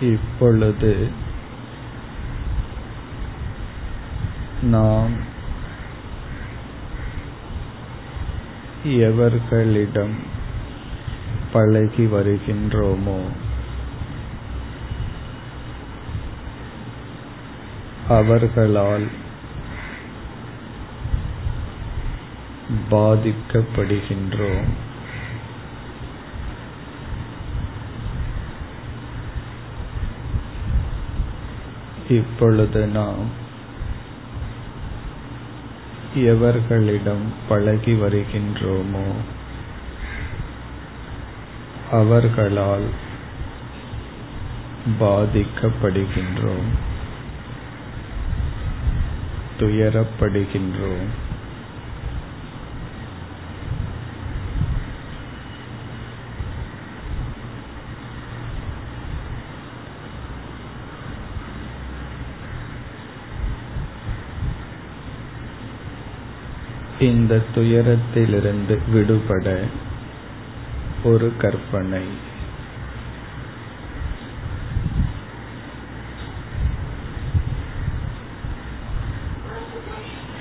இப்பொழுது நாம் எவர்களிடம் பழகி வருகின்றோமோ அவர்களால் பாதிக்கப்படுகின்றோம். இப்பொழுது நாம் எவர்களிடம் பழகி வருகின்றோமோ அவர்களால் பாதிக்கப்படுகின்றோம் துயரப்படுகின்றோம் இந்த துயரத்திலிருந்து விடுபட ஒரு கற்பனை.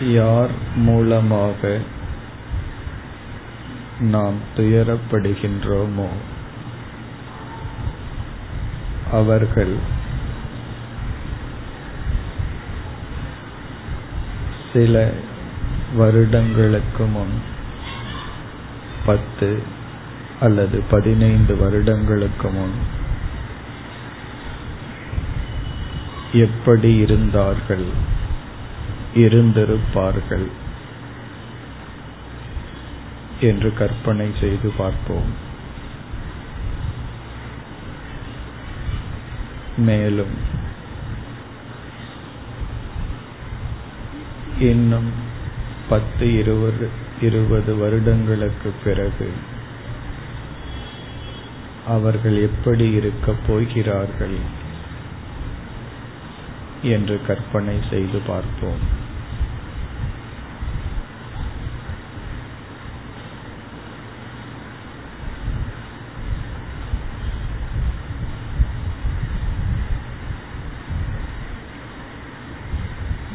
யார் மூலமாக நாம் துயரப்படுகின்றோமோ அவர்கள் சில வருடங்களுக்கு முன் பத்து அல்லது பதினைந்து வருடங்களுக்கு முன் எப்படி இருந்தார்கள் இருந்திருப்பார்கள் என்று கற்பனை செய்து பார்ப்போம். மேலும் இன்னும் பத்து இருபது இருபது வருடங்களுக்கு பிறகு அவர்கள் எப்படி இருக்கப் போகிறார்கள் என்று கற்பனை செய்து பார்ப்போம்.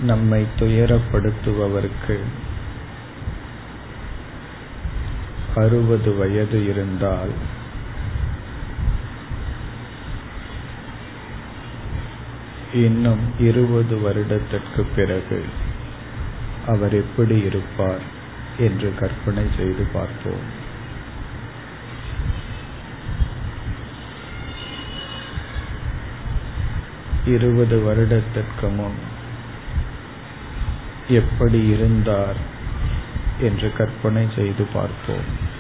நம்மை துயரப்படுத்துபவருக்கு. அறுபது வயது இருந்தால் இன்னும் இருபது வருடத்திற்கு பிறகு அவர் எப்படி இருப்பார் என்று கற்பனை செய்து பார்ப்போம். இருபது வருடத்திற்கு முன் எப்படி இருந்தார் என்று கற்பனை செய்து பார்ப்போம்.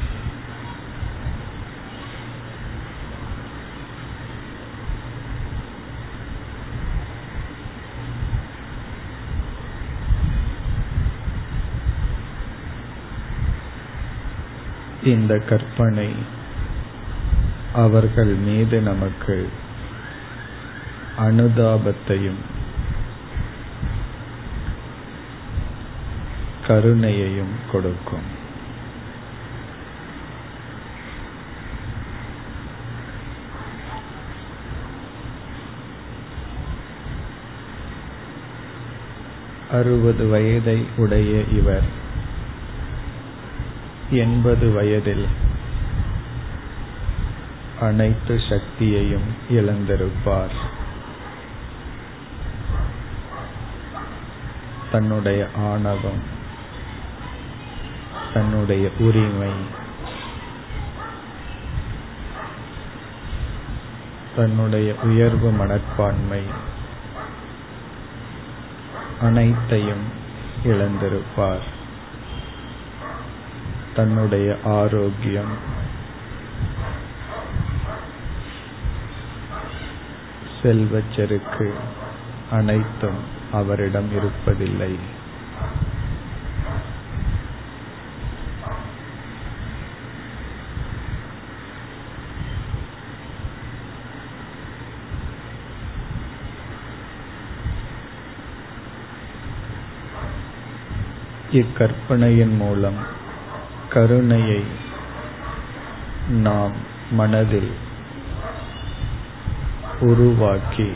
இந்த கற்பனை அவர்கள் மீது நமக்கு அனுதாபத்தையும் கருணையையும் கொடுக்கும். அறுபது வயதை உடைய இவர் எண்பது வயதில் அனைத்து சக்தியையும் இழந்திருப்பார். தன்னுடைய ஆணவம் தன்னுடைய உரிமை. தன்னுடைய உயர்வு மனப்பான்மை. அனைத்தையும் இழந்திருப்பார். தன்னுடைய ஆரோக்கியம். செல்வச்செருக்கு அனைத்தும் அவரிடம் இருப்பதில்லை. இக்கற்பனையின் மூலம் கருணையை நாம் மனதில் உருவாக்கி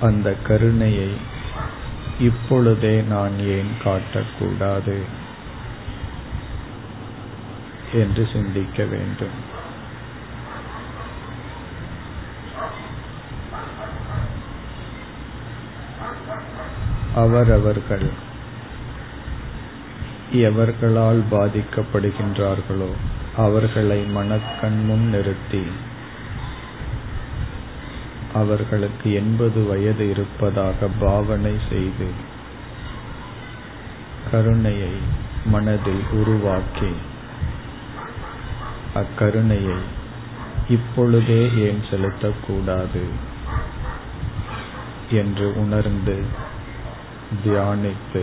அந்த கருணையை இப்பொழுதே நான் ஏன் காட்டக்கூடாது என்று சிந்திக்க வேண்டும். அவரவர்கள் எவர்களால் பாதிக்கப்படுகின்றார்களோ அவர்களை மனக்கண் முன் நிறுத்தி அவர்களுக்கு எண்பது வயது இருப்பதாக பாவனை செய்து கருணையை மனதில் உருவாக்கி அக்கருணையை இப்பொழுதே ஏன் செலுத்தக்கூடாது? என்று உணர்ந்து தியானித்து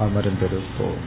அமர்ந்திருப்போம்